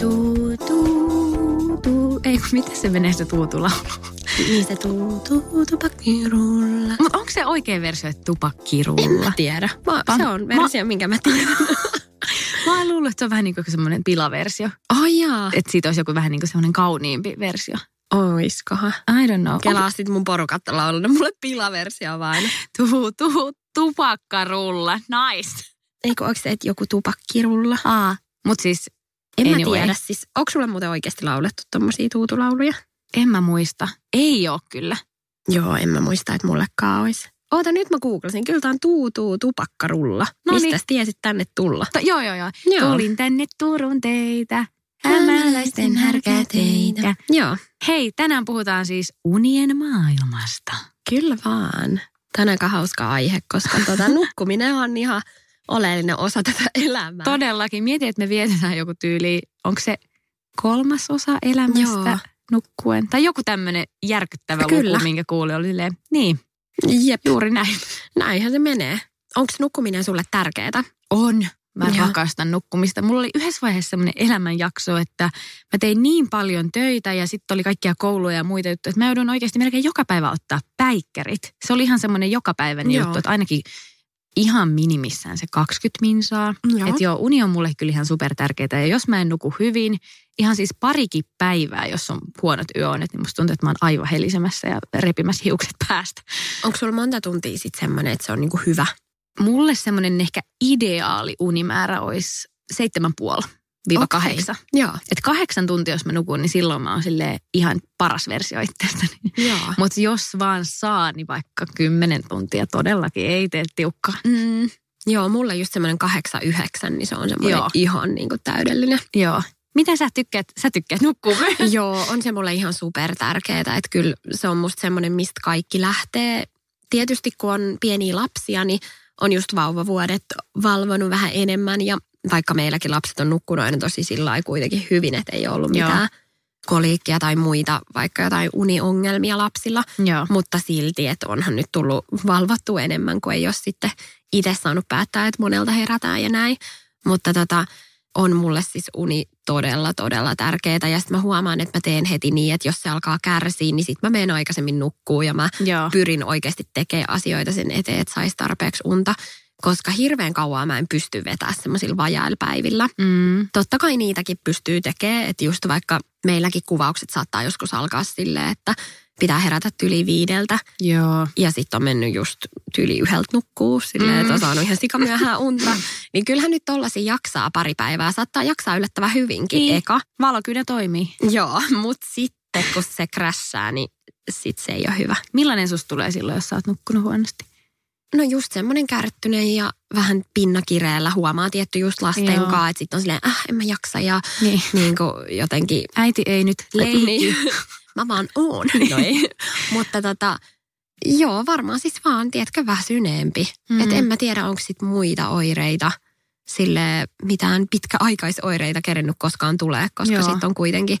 Tuu, tuu, tuu. Ei, kun miten se menee se tuutulaulu? Niin se tuu, tuu, tupakkirulla. Mutta onko se oikea versio, että tupakkirulla? Mä tiedä. Mä, Pan- se on versio, minkä mä tiedän. Mä oon luullut, että se on vähän niin kuin semmoinen pilaversio. Oh jaa. Että siitä olisi joku vähän niin kuin semmoinen kauniimpi versio. Oiskohan. I don't know. Kelaa sit mun porukat laulunut mulle pilaversio vain. Tuu, tuu, tupakkarulla. Nice. Eikö onko se, että joku tupakkirulla? Aa, mut siis En mä Anyway. tiedä. Siis, onko sulle muuten oikeasti laulettu tommosia tuutulauluja? en mä muista. Ei oo kyllä. Joo, en mä muista, että mullekaan olisi. Oota, nyt mä googlasin. Kyllä tää on tuu, tuu, tupakkarulla. No Mistä niin. tiesit tänne tulla? To, joo, joo, joo. Joo. Tulin tänne Turun teitä. Hämäläisten härkäteitä. Joo, Hei, tänään puhutaan siis unien maailmasta. kyllä vaan. Tänään aika hauska aihe, koska tuota, nukkuminen on ihan oleellinen osa tätä elämää. Todellakin. Mietin, että me vietetään joku tyyli, onko se kolmas osa elämästä Joo. nukkuen. Tai joku tämmöinen järkyttävä Kyllä. luku, minkä kuuli. Oli silleen, niin, Jep, juuri näin. näinhän se menee. Onko nukkuminen sulle tärkeää? On. Mä Joo. rakastan nukkumista. Mulla oli yhdessä vaiheessa semmoinen elämänjakso, että mä tein niin paljon töitä ja sitten oli kaikkia kouluja ja muita juttuja, että mä joudun oikeasti melkein joka päivä ottaa päikkärit. Se oli ihan semmoinen jokapäiväinen Joo. juttu, että ainakin ihan minimissään se 20 minsaa. Että joo, uni on mulle kyllä ihan super tärkeää. Ja jos mä en nuku hyvin, ihan siis parikin päivää, jos on huonot yöunet, niin musta tuntuu, että mä oon aivan helisemässä ja repimässä hiukset päästä. Onko sulla monta tuntia sitten semmoinen, että se on niinku hyvä? Mulle semmoinen ehkä ideaali unimäärä olisi seitsemän puoli viiva Okei. kahdeksan. Joo. Et kahdeksan tuntia, jos mä nukun, niin silloin mä oon silleen ihan paras versio itsestäni. Joo. Mutta jos vaan saa, niin vaikka kymmenen tuntia todellakin ei tee tiukkaa. Mm, joo, mulla just semmoinen kahdeksan, yhdeksän, niin se on semmoinen Joo. ihan niinku täydellinen. Joo. Mitä sä tykkäät? Sä tykkäät nukkua. Joo, on se mulle ihan super tärkeää, että kyllä se on musta semmoinen, mistä kaikki lähtee. Tietysti kun on pieniä lapsia, niin on just vauvavuodet valvonut vähän enemmän ja vaikka meilläkin lapset on nukkunut aina tosi sillä kuitenkin hyvin, että ei ole ollut Joo. mitään koliikkia tai muita, vaikka jotain uniongelmia lapsilla, Joo. mutta silti, että onhan nyt tullut valvottu enemmän, kuin ei ole sitten itse saanut päättää, että monelta herätään ja näin. Mutta tota, on mulle siis uni todella, todella tärkeää. Ja sitten mä huomaan, että mä teen heti niin, että jos se alkaa kärsiä, niin sitten mä menen aikaisemmin nukkuu ja mä Joo. pyrin oikeasti tekemään asioita sen eteen, että saisi tarpeeksi unta. Koska hirveän kauan mä en pysty vetämään semmoisilla vajailla päivillä. Mm. Totta kai niitäkin pystyy tekemään, että just vaikka meilläkin kuvaukset saattaa joskus alkaa silleen, että pitää herätä tyli viideltä Joo. ja sitten on mennyt just tyli yhdeltä nukkuu silleen, Mm. että on saanut ihan sikamyöhään unta. Niin kyllähän nyt tollasia jaksaa pari päivää, saattaa jaksaa yllättävän hyvinkin Niin. eka. Valo kyllä toimii. Joo, mutta sitten kun se krässää, niin sit se ei ole hyvä. Millainen susta tulee silloin, jos sä oot nukkunut huonosti? No just semmoinen kärttynen ja vähän pinnakireellä huomaa tietty just lasten Joo. kanssa, että sitten on silleen, äh, en mä jaksa ja Niin. niin kuin jotenkin Äiti ei nyt leikki. Niin. Mä vaan oon. No ei. Mutta tota, joo, varmaan siis vaan, tiedätkö, väsyneempi. Mm. Että en mä tiedä, onko sit muita oireita, sille mitään pitkäaikaisoireita kerennyt koskaan tulee, koska sitten on kuitenkin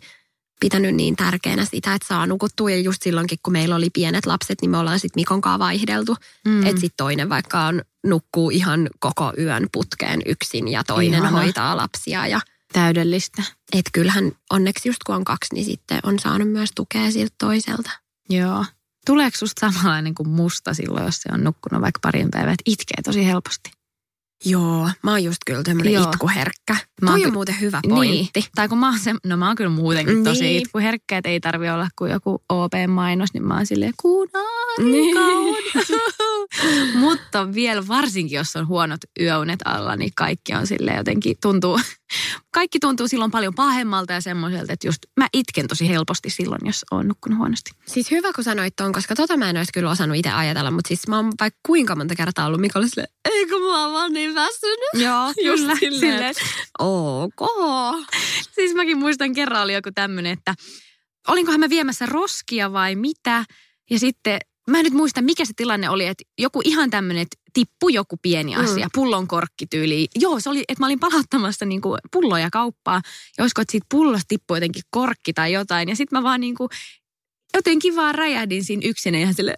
pitänyt niin tärkeänä sitä, että saa nukuttua. Ja just silloinkin, kun meillä oli pienet lapset, niin me ollaan sitten Mikon kanssa vaihdeltu. Mm. Että sitten toinen vaikka on, nukkuu ihan koko yön putkeen yksin ja toinen Ihana. hoitaa lapsia. Ja Täydellistä. et kyllähän onneksi just kun on kaksi, niin sitten on saanut myös tukea siltä toiselta. Joo. Tuleeko susta samanlainen kuin musta silloin, jos se on nukkunut vaikka parin päivää, että itkee tosi helposti? Joo, mä oon just kyllä tämmönen Joo. itkuherkkä. Mä oon Toi on ky- muuten hyvä pointti. Niin. Tai kun mä oon se, no mä oon kyllä muutenkin tosi Niin. itkuherkkä, että ei tarvi olla kuin joku OP-mainos, niin mä oon silleen kuunaarikaun. Niin. Mutta vielä varsinkin, jos on huonot yöunet alla, niin kaikki on sille jotenkin tuntuu Kaikki tuntuu silloin paljon pahemmalta ja semmoiselta, että just mä itken tosi helposti silloin, jos on nukkunut huonosti. Siis hyvä, kun sanoit ton, koska tota mä en olisi kyllä osannut itse ajatella, mutta siis mä oon vaikka kuinka monta kertaa ollut Mikalle sille, eikö mä oon vaan niin väsynyt. Joo, Just kyllä. silleen, silleen. Ok. Siis mäkin muistan kerran oli joku tämmöinen, että olinkohan mä viemässä roskia vai mitä. Ja sitten mä en nyt muista, mikä se tilanne oli, että joku ihan tämmöinen, että tippu joku pieni asia, mm. pullon korkkityyli. Joo, se oli, että mä olin palauttamassa niinku pulloja kauppaa. Ja olisiko, että siitä pullosta tippui jotenkin korkki tai jotain. Ja sitten mä vaan niinku jotenkin vaan räjähdin siinä yksin ihan sille,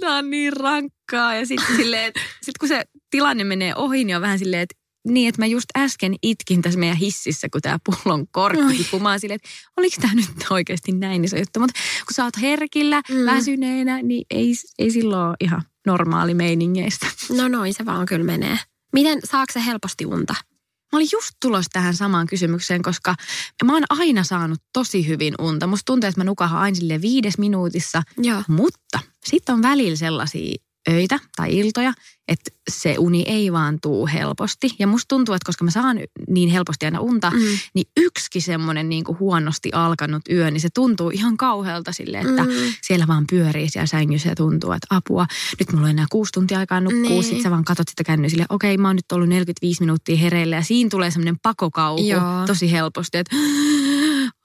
tämä on niin rankkaa. Ja sitten silleen, että sit kun se tilanne menee ohi, niin on vähän silleen, että niin, että mä just äsken itkin tässä meidän hississä, kun tämä pullon korkki oon silleen, että oliko tämä nyt oikeasti näin iso juttu. Mutta kun sä oot herkillä, Mm. väsyneenä, niin ei, ei silloin ole ihan normaali meiningeistä. No noin se vaan kyllä menee. Miten, saako se helposti unta? Mä olin just tulos tähän samaan kysymykseen, koska mä oon aina saanut tosi hyvin unta. Musta tuntuu, että mä nukahan aina silleen viides minuutissa, Joo. mutta sitten on välillä sellaisia öitä tai iltoja, että se uni ei vaan tuu helposti. Ja musta tuntuu, että koska mä saan niin helposti aina unta, Mm. niin yksikin semmoinen niin kuin huonosti alkanut yö, niin se tuntuu ihan kauhealta sille, että Mm. siellä vaan pyörii siellä sängyssä ja tuntuu, että apua, nyt mulla on enää kuusi tuntia aikaa nukkuu, Niin. sitten sä vaan katot sitä kännyä sille, okei mä oon nyt ollut 45 minuuttia hereillä ja siinä tulee semmoinen pakokauhu Joo. tosi helposti, että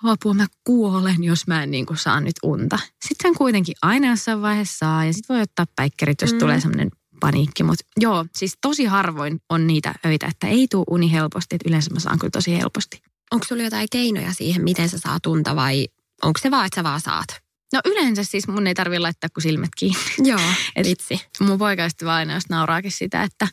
apua mä kuolen, jos mä en niin kuin saa nyt unta. Sitten sen kuitenkin aina jossain vaiheessa saa ja sitten voi ottaa päikkerit, jos Mm. tulee semmoinen paniikki. Mutta joo, siis tosi harvoin on niitä öitä, että ei tule uni helposti, että yleensä mä saan kyllä tosi helposti. Onko sulla jotain keinoja siihen, miten sä saat unta vai onko se vaan, että sä vaan saat? No yleensä siis mun ei tarvi laittaa kuin silmät kiinni. Joo, vitsi. Mun poikaystävä aina just nauraakin sitä, että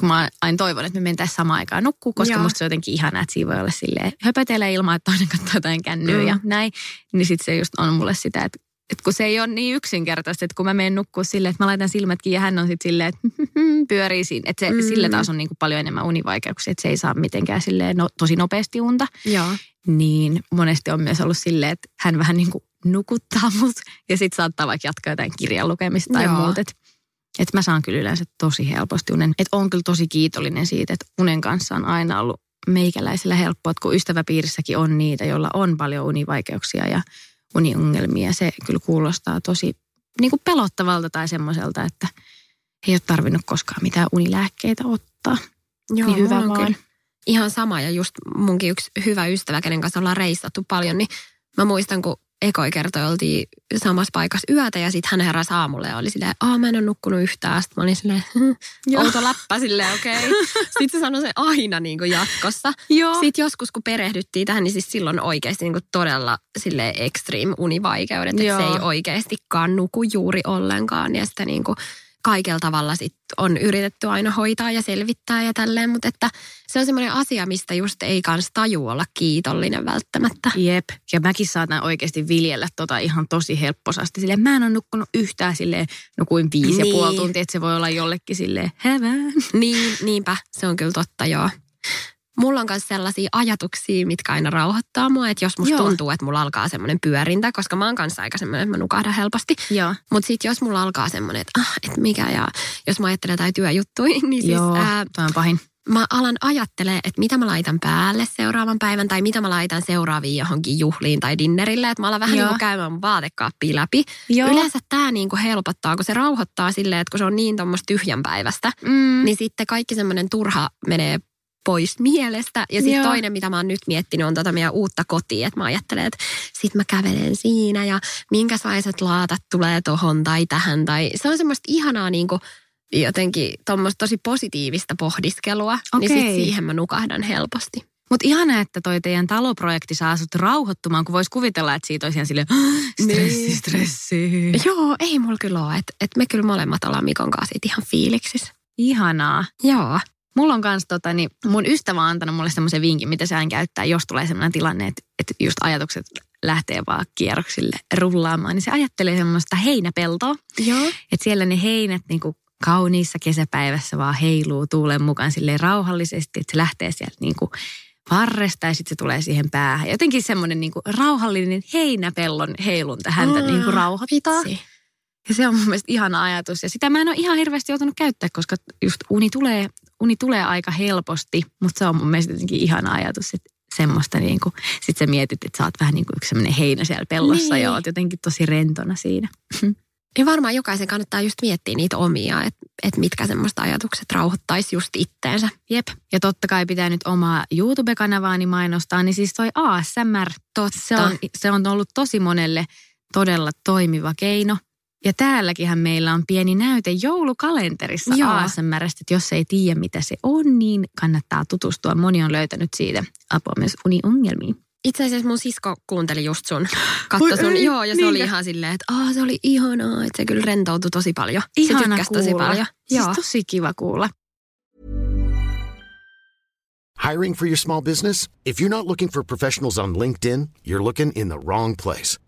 kun mä aina toivon, että me mentäisiin samaan aikaan nukkuu, koska Joo. Musta se on jotenkin ihanaa, että siinä voi olla silleen höpötellä ilman, että toinen katsoo jotain kännyä Mm. ja näin. Niin sitten se just on mulle sitä, että, että kun se ei ole niin yksinkertaista, että kun mä menen nukkuu silleen, että mä laitan silmät kiinni ja hän on sitten silleen, että pyörii siinä. Että se, Mm. sillä taas on niin kuin paljon enemmän univaikeuksia, että se ei saa mitenkään silleen no, tosi nopeasti unta. Joo. Niin monesti on myös ollut silleen, että hän vähän niin kuin nukuttaa mut ja sitten saattaa vaikka jatkaa jotain kirjan lukemista tai muuta. Että et mä saan kyllä yleensä tosi helposti unen. Että on kyllä tosi kiitollinen siitä, että unen kanssa on aina ollut meikäläisellä helppoa, että kun ystäväpiirissäkin on niitä, joilla on paljon univaikeuksia ja uniongelmia. Se kyllä kuulostaa tosi niin kuin pelottavalta tai semmoiselta, että ei ole tarvinnut koskaan mitään unilääkkeitä ottaa. Joo, niin hyvä vaan. kyllä Ihan sama ja just munkin yksi hyvä ystävä, kenen kanssa ollaan reissattu paljon, niin mä muistan, kun ekoi kertoi oltiin samassa paikassa yötä ja sitten hän heräsi aamulla ja oli silleen, aa mä en ole nukkunut yhtään. Sitten mä olin silleen, outo läppä silleen, okei. Okay. Sitten se sanoi se aina niin kuin jatkossa. Joo. Sitten joskus, kun perehdyttiin tähän, niin siis silloin oikeasti niin kuin todella sille extreme univaikeudet, että se ei oikeastikaan nuku juuri ollenkaan. Ja sitä niin kuin kaikella tavalla sit on yritetty aina hoitaa ja selvittää ja tälleen, mutta että se on semmoinen asia, mistä just ei kans taju olla kiitollinen välttämättä. Jep, ja mäkin saatan oikeasti viljellä tota ihan tosi helpposasti. Silleen, mä en ole nukkunut yhtään silleen, nukuin viisi Niin. ja puoli tuntia, että se voi olla jollekin silleen, hävään. Niin, niinpä, se on kyllä totta, joo. Mulla on myös sellaisia ajatuksia, mitkä aina rauhoittaa mua, että jos musta Joo. tuntuu, että mulla alkaa semmoinen pyörintä, koska mä oon kanssa aika semmoinen, että mä nukahdan helposti. Mutta sitten jos mulla alkaa semmoinen, että ah, et mikä ja jos mä ajattelen jotain työjuttuja, niin siis Joo, ää, on pahin. mä alan ajattelemaan, että mitä mä laitan päälle seuraavan päivän tai mitä mä laitan seuraaviin johonkin juhliin tai dinnerille. Että mä alan vähän Joo. niin kuin käymään mun vaatekaappia läpi. Joo. Yleensä tämä niin kuin helpottaa, kun se rauhoittaa silleen, että kun se on niin tuommoista tyhjän päivästä, Mm. niin sitten kaikki semmoinen turha menee pois mielestä. Ja sitten toinen, mitä mä oon nyt miettinyt, on tota meidän uutta kotia. Että mä ajattelen, että sit mä kävelen siinä ja minkälaiset laatat tulee tohon tai tähän. Tai se on semmoista ihanaa niin kuin jotenkin tuommoista tosi positiivista pohdiskelua. Niin sit siihen mä nukahdan helposti. Mutta ihana, että toi teidän taloprojekti saa sut rauhoittumaan, kun vois kuvitella, että siitä olisi ihan silleen, stressi, Niin. stressi. Joo, ei mulla kyllä ole. Että et me kyllä molemmat ollaan Mikon kanssa ihan fiiliksissä. Ihanaa. Joo. Mulla on kans tota, niin mun ystävä on antanut mulle semmoisen vinkin, mitä sään käyttää, jos tulee semmoinen tilanne, että, että just ajatukset lähtee vaan kierroksille rullaamaan. Niin se ajattelee semmoista heinäpeltoa, Joo. että siellä ne heinät niin kuin kauniissa kesäpäivässä vaan heiluu tuulen mukaan silleen rauhallisesti, että se lähtee sieltä niin kuin varresta ja sitten se tulee siihen päähän. Jotenkin semmoinen niin kuin rauhallinen heinäpellon heilunta häntä Aa, niin kuin rauhoittaa. Vitsi. Ja se on mun mielestä ihana ajatus. Ja sitä mä en ole ihan hirveästi joutunut käyttää, koska just uni tulee uni tulee aika helposti, mutta se on mun mielestä jotenkin ihana ajatus, että semmoista niin kuin, sit sä mietit, että sä oot vähän niin kuin yksi semmoinen heinä siellä pellossa niin. ja oot jotenkin tosi rentona siinä. Ja varmaan jokaisen kannattaa just miettiä niitä omia, että et mitkä semmoista ajatukset rauhoittaisi just itteensä. Jep. Ja totta kai pitää nyt omaa YouTube-kanavaani mainostaa, niin siis toi ASMR, Totta. se on, se on ollut tosi monelle todella toimiva keino. Ja täälläkin meillä on pieni näyte joulukalenterissa Joo. ASMRstä, että jos ei tiedä mitä se on, niin kannattaa tutustua. Moni on löytänyt siitä apua myös uniongelmiin. Itse asiassa mun sisko kuunteli just sun, katso sun, joo, ja se oli niinkö? ihan silleen, että Aa, se oli ihanaa, että se kyllä rentoutui tosi paljon. se Ihana tykkäsi tosi kuulla. paljon. Siis Joo. tosi kiva kuulla. Hiring for your small business? If you're not looking for professionals on LinkedIn, you're looking in the wrong place.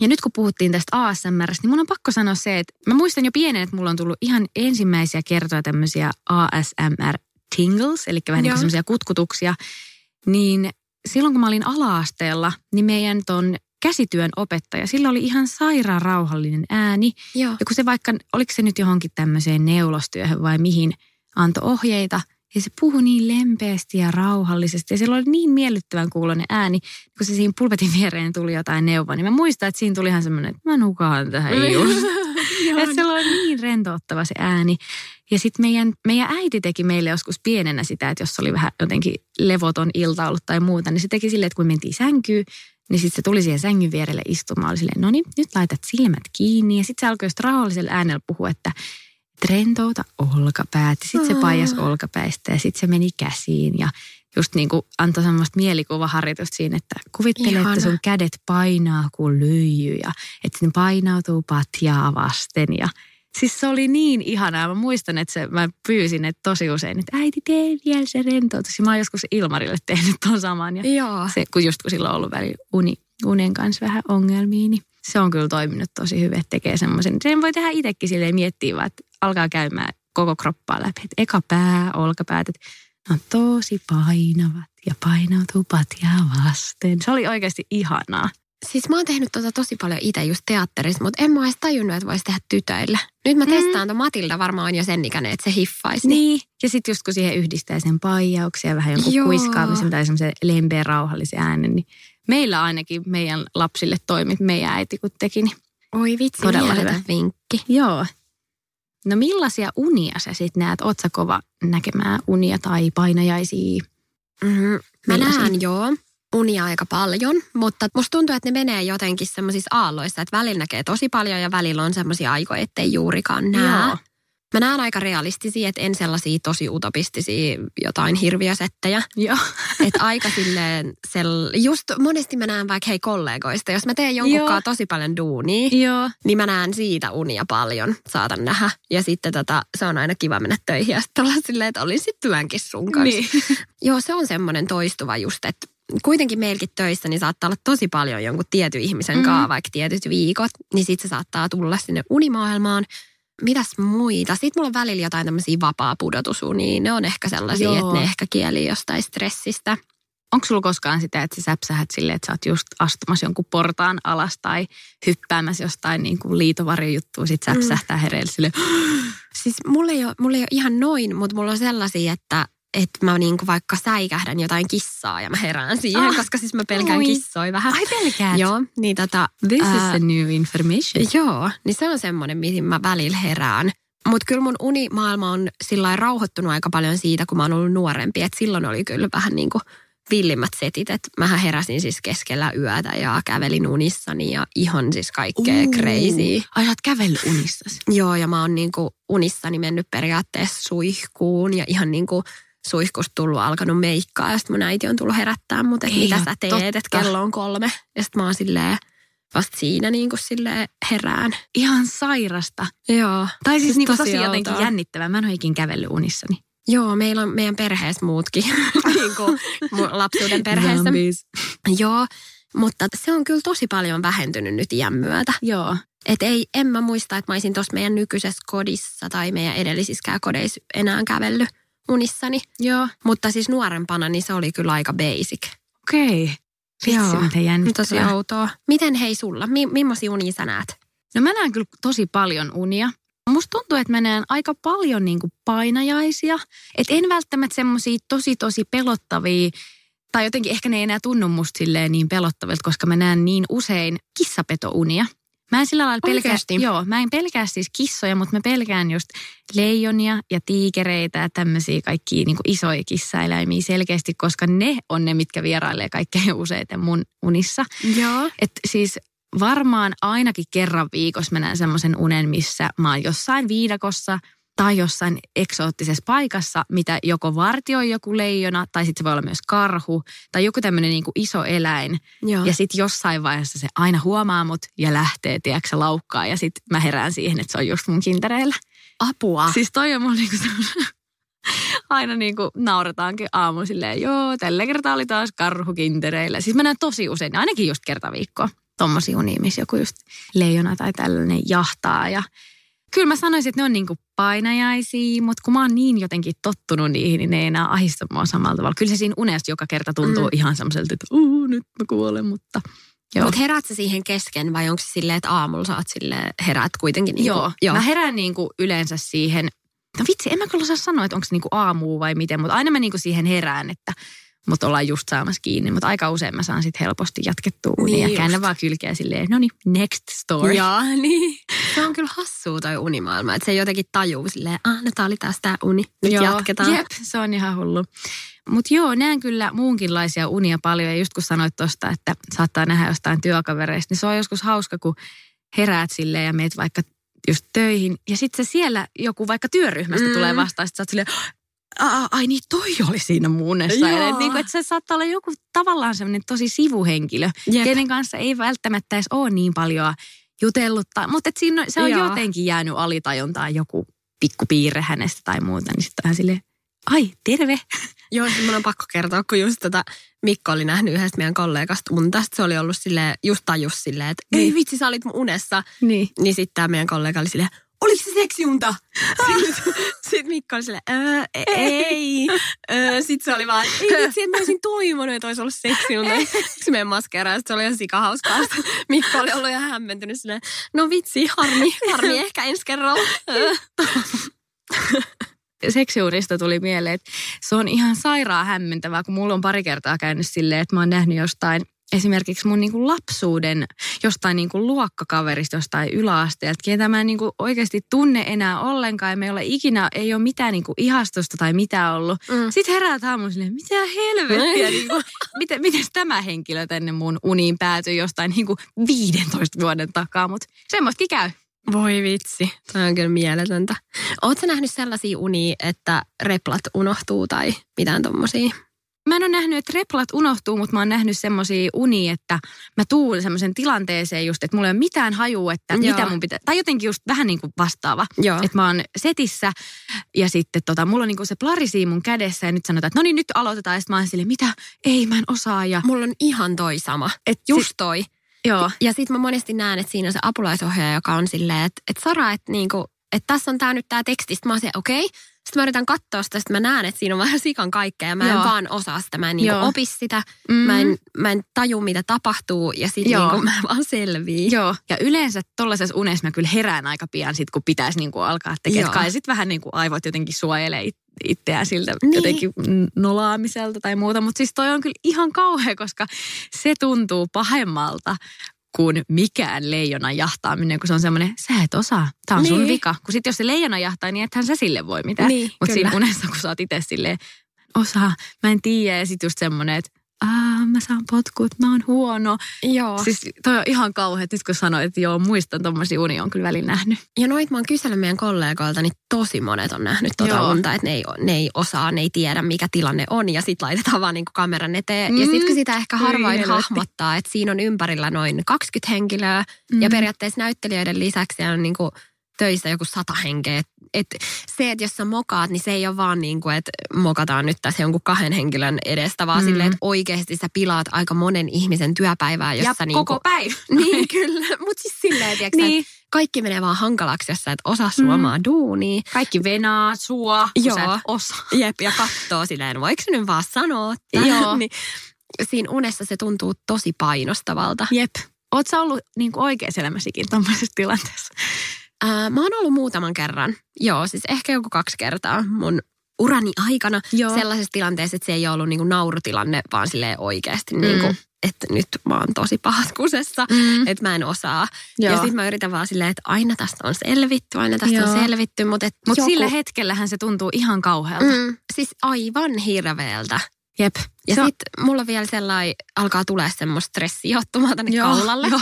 Ja nyt kun puhuttiin tästä ASMRstä, niin mun on pakko sanoa se, että mä muistan jo pienen, että mulla on tullut ihan ensimmäisiä kertoja tämmöisiä ASMR tingles, eli vähän niin semmoisia kutkutuksia. Niin silloin kun mä olin ala-asteella, niin meidän ton käsityön opettaja, sillä oli ihan sairaan rauhallinen ääni. Joo. Ja kun se vaikka, oliko se nyt johonkin tämmöiseen neulostyöhön vai mihin, antoi ohjeita, ja se puhui niin lempeästi ja rauhallisesti. Ja sillä oli niin miellyttävän kuulonen ääni, kun se siinä pulpetin viereen tuli jotain neuvoa. Niin mä muistan, että siinä tuli ihan semmoinen, että mä nukaan tähän just. että se oli niin rentouttava se ääni. Ja sitten meidän, meidän äiti teki meille joskus pienenä sitä, että jos oli vähän jotenkin levoton ilta ollut tai muuta, niin se teki silleen, että kun mentiin sänkyyn, niin sitten se tuli siihen sängyn vierelle istumaan. Oli silleen, no niin, nyt laitat silmät kiinni. Ja sitten se alkoi just rauhallisella äänellä puhua, että että rentouta olkapäät. Sitten se paijas olkapäistä ja sitten se meni käsiin ja just niin kuin antoi semmoista mielikuvaharjoitusta siinä, että kuvittele, Ihana. että sun kädet painaa kuin lyijy ja että ne painautuu patjaa vasten ja Siis se oli niin ihanaa. Mä muistan, että se, mä pyysin että tosi usein, että äiti tee vielä se rentoutus. Ja mä oon joskus Ilmarille tehnyt ton saman. Ja Joo. se, kun just kun sillä on ollut välillä uni, unen kanssa vähän ongelmia, niin se on kyllä toiminut tosi hyvin, että tekee semmoisen. Sen voi tehdä itsekin silleen miettiä vaan, että alkaa käymään koko kroppaa läpi. Että eka pää, olkapäät, että ne on tosi painavat ja painautuu patjaa vasten. Se oli oikeasti ihanaa. Siis mä oon tehnyt tota tosi paljon itse just teatterissa, mutta en mä edes tajunnut, että voisi tehdä tytöille. Nyt mä Mm. testaan. Matilda varmaan on jo sen ikäinen, että se hiffaisi. Niin. Ja sitten just kun siihen yhdistää sen paijauksen ja vähän jonkun Joo. kuiskaamisen tai semmoisen lempeän rauhallisen äänen, niin meillä ainakin meidän lapsille toimi, meidän äiti kun teki. Niin Oi vitsi, Todella hyvä. vinkki. Joo. No millaisia unia sä sitten näet? Oot sä kova näkemään unia tai painajaisia? Mm-hmm. Mä näen joo unia aika paljon, mutta musta tuntuu, että ne menee jotenkin semmoisissa aalloissa, että välillä näkee tosi paljon ja välillä on semmoisia aikoja, ettei juurikaan näe. Joo. Mä näen aika realistisia, että en sellaisia tosi utopistisia jotain hirviösettejä. Joo. Että aika silleen, sell... just monesti mä näen vaikka hei kollegoista, jos mä teen jonkun Joo. kanssa tosi paljon duunia, Joo. niin mä näen siitä unia paljon, saatan nähdä. Ja sitten tota, se on aina kiva mennä töihin ja sitten olla silleen, että olin sitten työnkin sun kanssa. Niin. Joo, se on semmoinen toistuva just, että kuitenkin meilläkin töissä niin saattaa olla tosi paljon jonkun tietyn ihmisen Mm. kanssa, vaikka tietyt viikot, niin sitten se saattaa tulla sinne unimaailmaan. Mitäs muita? Sitten mulla on välillä jotain tämmöisiä vapaa pudotusunia. Ne on ehkä sellaisia, Joo. että ne ehkä kieli jostain stressistä. Onko sulla koskaan sitä, että sä säpsähät silleen, että sä oot just astumassa jonkun portaan alas tai hyppäämässä jostain niin kuin liitovarjojuttua, sit säpsähtää hereillä silleen, Siis mulla ei ole, mulla ei ole ihan noin, mutta mulla on sellaisia, että että mä niinku vaikka säikähdän jotain kissaa ja mä herään siihen, Ah. ah, koska siis mä pelkään Oi. kissoja vähän. ai pelkäät? Joo, niin tota, This is ää, the new information. Joo, niin se on semmoinen, mihin mä välillä herään. Mutta kyllä mun unimaailma on sillä rauhoittunut aika paljon siitä, kun mä oon ollut nuorempi. Et silloin oli kyllä vähän niin kuin villimmät setit, että mähän heräsin siis keskellä yötä ja kävelin unissani ja ihan siis kaikkea Uu. crazy. Ai sä oot kävellyt unissasi. Joo, ja mä oon niinku unissani mennyt periaatteessa suihkuun ja ihan niinku suihkusta tullut alkanut meikkaa. Ja sitten mun äiti on tullut herättää mut, että mitä sä teet, että kello on kolme. Ja sitten mä oon silleen vasta siinä niinku silleen herään. Ihan sairasta. Joo. Tai siis, Siis niinku tosi tosi jotenkin outoa. jännittävää. Mä en ole ikin kävellyt unissani. Joo, meillä on meidän perheessä muutkin, niin kuin lapsuuden perheessä. Zombies. Joo, mutta se on kyllä tosi paljon vähentynyt nyt iän myötä. Joo. Et ei, en mä muista, että mä olisin tuossa meidän nykyisessä kodissa tai meidän edellisissä kodeissa enää kävellyt unissani. Joo. Mutta siis nuorempana niin se oli kyllä aika basic. Okei. Vitsi, Joo. miten Tosi outoa. Miten hei sulla? Mi- millaisia unia sä näet? No mä näen kyllä tosi paljon unia. Musta tuntuu, että mä näen aika paljon niin kuin painajaisia. Että en välttämättä semmoisia tosi tosi pelottavia, tai jotenkin ehkä ne ei enää tunnu musta niin pelottavilta, koska mä näen niin usein kissapetounia. Mä en sillä lailla pelkää, Oikeesti? joo, mä en pelkää siis kissoja, mutta mä pelkään just leijonia ja tiikereitä ja tämmöisiä kaikkia niin isoja kissaeläimiä selkeästi, koska ne on ne, mitkä vierailee kaikkein useiten mun unissa. Joo. Et siis varmaan ainakin kerran viikossa mä näen semmoisen unen, missä mä oon jossain viidakossa tai jossain eksoottisessa paikassa, mitä joko vartioi joku leijona, tai sitten se voi olla myös karhu, tai joku tämmöinen niinku iso eläin. Joo. Ja sitten jossain vaiheessa se aina huomaa mut ja lähtee, tiedätkö, laukkaa, ja sitten mä herään siihen, että se on just mun kintereillä. Apua. Siis toi on mun niinku semmoinen, aina niinku naurataankin aamu silleen, joo, tällä kertaa oli taas karhu kintereillä. Siis mä näen tosi usein, ainakin just kerta viikkoa, tommosia unia, missä joku just leijona tai tällainen jahtaa. Ja kyllä mä sanoisin, että ne on niinku painajaisia, mutta kun mä oon niin jotenkin tottunut niihin, niin ne ei enää ahista mua samalla tavalla. Kyllä se siinä unessa joka kerta tuntuu Mm. ihan semmoiselta, että uu, nyt mä kuolen, mutta joo. Mutta heräät sä siihen kesken vai onko se silleen, että aamulla sä oot silleen, heräät kuitenkin niin Joo, Joo. mä herään niinku yleensä siihen, no vitsi, en mä kyllä osaa sanoa, että onko se niinku aamu vai miten, mutta aina mä niinku siihen herään, että mut ollaan just saamassa kiinni, mutta aika usein mä saan sitten helposti jatkettua unia Niin ja just. käännän vaan kylkeä silleen, no niin, next story. Joo, niin. Se on kyllä hassua toi unimaailma, että se jotenkin tajuu silleen, ah, no tää oli taas tää uni, nyt Joo, jatketaan. Jep, se on ihan hullu. Mutta joo, näen kyllä muunkinlaisia unia paljon. Ja just kun sanoit tuosta, että saattaa nähdä jostain työkavereista, niin se on joskus hauska, kun heräät silleen ja meet vaikka just töihin. Ja sitten se siellä joku vaikka työryhmästä Mm. tulee vastaan, sit sä oot silleen, Aa, ai niin, toi oli siinä mun unessa. Joo. Ja et, niin kuin, että se saattaa olla joku tavallaan semmoinen tosi sivuhenkilö, Jep. kenen kanssa ei välttämättä edes ole niin paljon jutellut. Tai, mutta et siinä se on Joo. jotenkin jäänyt alitajuntaan joku pikku piirre hänestä tai muuta. Niin sitten vähän silleen, ai terve. Joo, siis mun on pakko kertoa, kun just tota Mikko oli nähnyt yhdestä meidän kollegasta unta. Sit se oli ollut silleen, just tajus silleen, että ei Niin. vitsi, sä olit mun unessa. Niin. Niin sitten tämä meidän kollega oli silleen, oliko se seksiunta? Sitten sit Mikko oli silleen, öö, ei. Öö, sitten se oli vaan, ei vitsi, että mä olisin toivonut, että olisi ollut seksiunta. Sitten meidän maskeraa, se oli ihan sikahauskaa. Mikko oli ollut ihan hämmentynyt silleen, no vitsi, harmi, harmi ehkä ensi kerralla. Seksiurista tuli mieleen, että se on ihan sairaan hämmentävää, kun mulla on pari kertaa käynyt silleen, että mä oon nähnyt jostain esimerkiksi mun niinku lapsuuden jostain niinku luokkakaverista jostain yläasteelta, ketä mä en niinku oikeasti tunne enää ollenkaan. Ja me ei ole ikinä, ei ole mitään niinku ihastusta tai mitään ollut. Mm. Sitten herää aamulla silleen, mitä helvettiä, niinku, miten, miten tämä henkilö tänne mun uniin päätyi jostain niinku 15 vuoden takaa, mutta semmoistakin käy. Voi vitsi, toi on kyllä mieletöntä. Oletko nähnyt sellaisia unia, että replat unohtuu tai mitään tommosia? Mä en ole nähnyt, että replat unohtuu, mutta mä oon nähnyt semmoisia unia, että mä tuun semmoisen tilanteeseen just, että mulla ei ole mitään hajua, että Joo. Mitä mun pitää, tai jotenkin just vähän niin kuin vastaava. Joo. Että mä oon setissä ja sitten tota, mulla on niin kuin se plarisi mun kädessä ja nyt sanotaan, että no niin nyt aloitetaan. Ja sitten mä oon silleen, mitä? Ei, mä en osaa. Ja, Mulla on ihan toi sama. et Just toi. joo, Ja sitten mä monesti näen, että siinä on se apulaisohjaaja, joka on silleen, että, että Sara, että, niinku, että tässä on tää nyt tää teksti. Sitten mä oon se, okei. Okay. Sitten mä yritän katsoa sitä, sitten mä näen, että siinä on vähän sikan kaikkea. Ja mä en Joo. vaan osaa sitä. Mä en niinku opi sitä. mm, Mä en, mä en taju, mitä tapahtuu. Ja sitten niinku, mä vaan selviin. Joo, ja yleensä tollaisessa unessa mä kyllä herään aika pian sit, kun pitäisi niinku alkaa tekemään. Kai sitten vähän niinku aivot jotenkin suojelee it- itseään siltä niin. jotenkin nolaamiselta tai muuta. Mutta siis toi on kyllä ihan kauhea, koska se tuntuu pahemmalta kuin mikään leijona jahtaaminen, kun se on semmoinen, sä et osaa, tää on niin. Sun vika. Kun sit jos se leijona jahtaa, niin ethän sä sille voi mitään. Niin, Mutta siinä unessa, kun sä oot itse silleen, osaa, mä en tiedä. Ja sitten just semmoinen, että Aa, mä saan potkut, mä oon huono. Joo. Siis toi on ihan kauhea, nyt kun sanoit, että joo, muistan tommosia unia, on kyllä välillä nähnyt. Ja noit mä oon kysellyt meidän kollegoilta, niin tosi monet on nähnyt tota Joo. unta, että ne ei, ne ei osaa, ne ei tiedä mikä tilanne on ja sit laitetaan vaan niinku kameran eteen. Mm. Ja Mm. sit kun sitä ehkä harvoin helvetti. hahmottaa, että siinä on ympärillä noin 20 henkilöä mm. ja Mm. periaatteessa näyttelijöiden lisäksi on niinku töissä joku sata henkeä. Et se, että jos sä mokaat, niin se ei ole vaan niin kuin, että mokataan nyt tässä jonkun kahden henkilön edestä, vaan mm. Silleen, että oikeasti sä pilaat aika monen ihmisen työpäivää, jos ja sä koko niinku, päivä. Niin kyllä, mutta siis silleen, tiiäksä, Niin. että kaikki menee vaan hankalaksi, jos sä et osaa suomaa mm. duunia. Kaikki venaa sua, Joo. sä et osaa. Jep, ja katsoo silleen, voiko se nyt vaan sanoa? Joo. niin, siinä unessa se tuntuu tosi painostavalta. Jep. Oot sä ollut niin kuin oikeassa elämässäkin tuommoisessa tilanteessa? Ää, mä oon ollut muutaman kerran, joo, siis ehkä joku kaksi kertaa mun urani aikana Joo. sellaisessa tilanteessa, että se ei ole ollut niinku naurutilanne, vaan silleen oikeasti, niinku, Mm. että nyt mä oon tosi pahat kusessa, Mm. että mä en osaa. Joo. Ja sitten mä yritän vaan silleen, että aina tästä on selvitty, aina tästä Joo. on selvitty, mutta et Mutta joku- sillä hetkellähän se tuntuu ihan kauhealta. Mm. Siis aivan hirveältä. Jep. Ja Se on- sitten mulla vielä sellainen, alkaa tulee semmoista stressihottumaa tänne Joo, kaulalle. joo.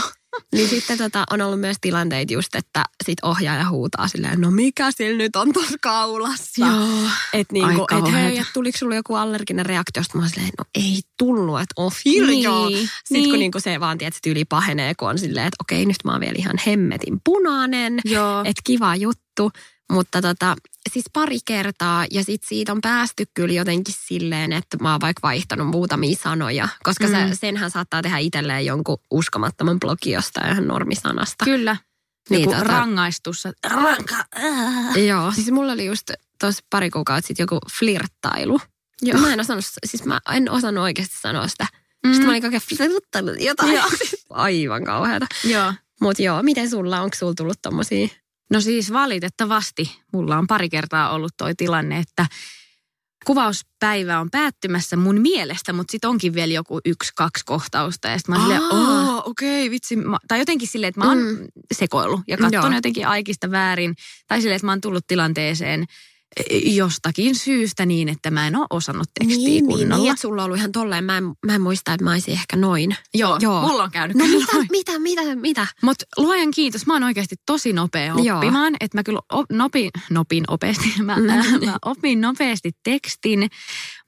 Niin sitten tota, on ollut myös tilanteita just, että sit ohjaaja huutaa silleen, no mikä sillä nyt on tuossa kaulassa? Joo. Että niinku, Ai et hei, et tuliko sulla joku allerginen reaktio? Sitten mä oon silleen, no ei tullut, että on hirjoo. Niin, Sitten niin. kun niinku se vaan, tietysti yli pahenee, kun on silleen, että okei, nyt mä oon vielä ihan hemmetin punainen. Että kiva juttu. Mutta tota, siis pari kertaa ja sit siitä on päästy kyllä jotenkin silleen, että mä oon vaikka vaihtanut muutamia sanoja. Koska mm. Se, senhän saattaa tehdä itselleen jonkun uskomattoman blogi jostain ihan normisanasta. Kyllä. Niin, Joku tota- rangaistus. Ranka. Äh. Joo, siis mulla oli just tuossa pari kuukautta sitten joku flirttailu. Joo. Mä en osannut, siis mä en osannut oikeasti sanoa sitä. Mm. Sitten mä olin kaiken flirttailut jotain. Joo. Aivan kauheata. Joo. Mutta joo, miten sulla, onko sulla tullut tommosia? No siis valitettavasti mulla on pari kertaa ollut toi tilanne, että kuvauspäivä on päättymässä mun mielestä, mutta sitten onkin vielä joku yksi, kaksi kohtausta. Ja sitten mä oon silleen, Aa. "Aa, okei, vitsi. Mä, tai jotenkin silleen, että mä oon Mm. sekoillut ja katsonut jotenkin aikista väärin. Tai silleen, että mä oon tullut tilanteeseen jostakin syystä niin, että mä en ole osannut tekstiä niin, niin, kunnolla. niin, että sulla on ollut ihan tolleen. Mä en, mä en muista, että mä olisin ehkä noin. Joo, Joo. Mulla on käynyt No kyllä mitä, noin. mitä, mitä, mitä? Mutta luojan kiitos, mä oon oikeasti tosi nopea Joo. oppimaan. Että mä kyllä op, nopin, nopin nopeasti, mä, Mm. mä opin nopeasti tekstin.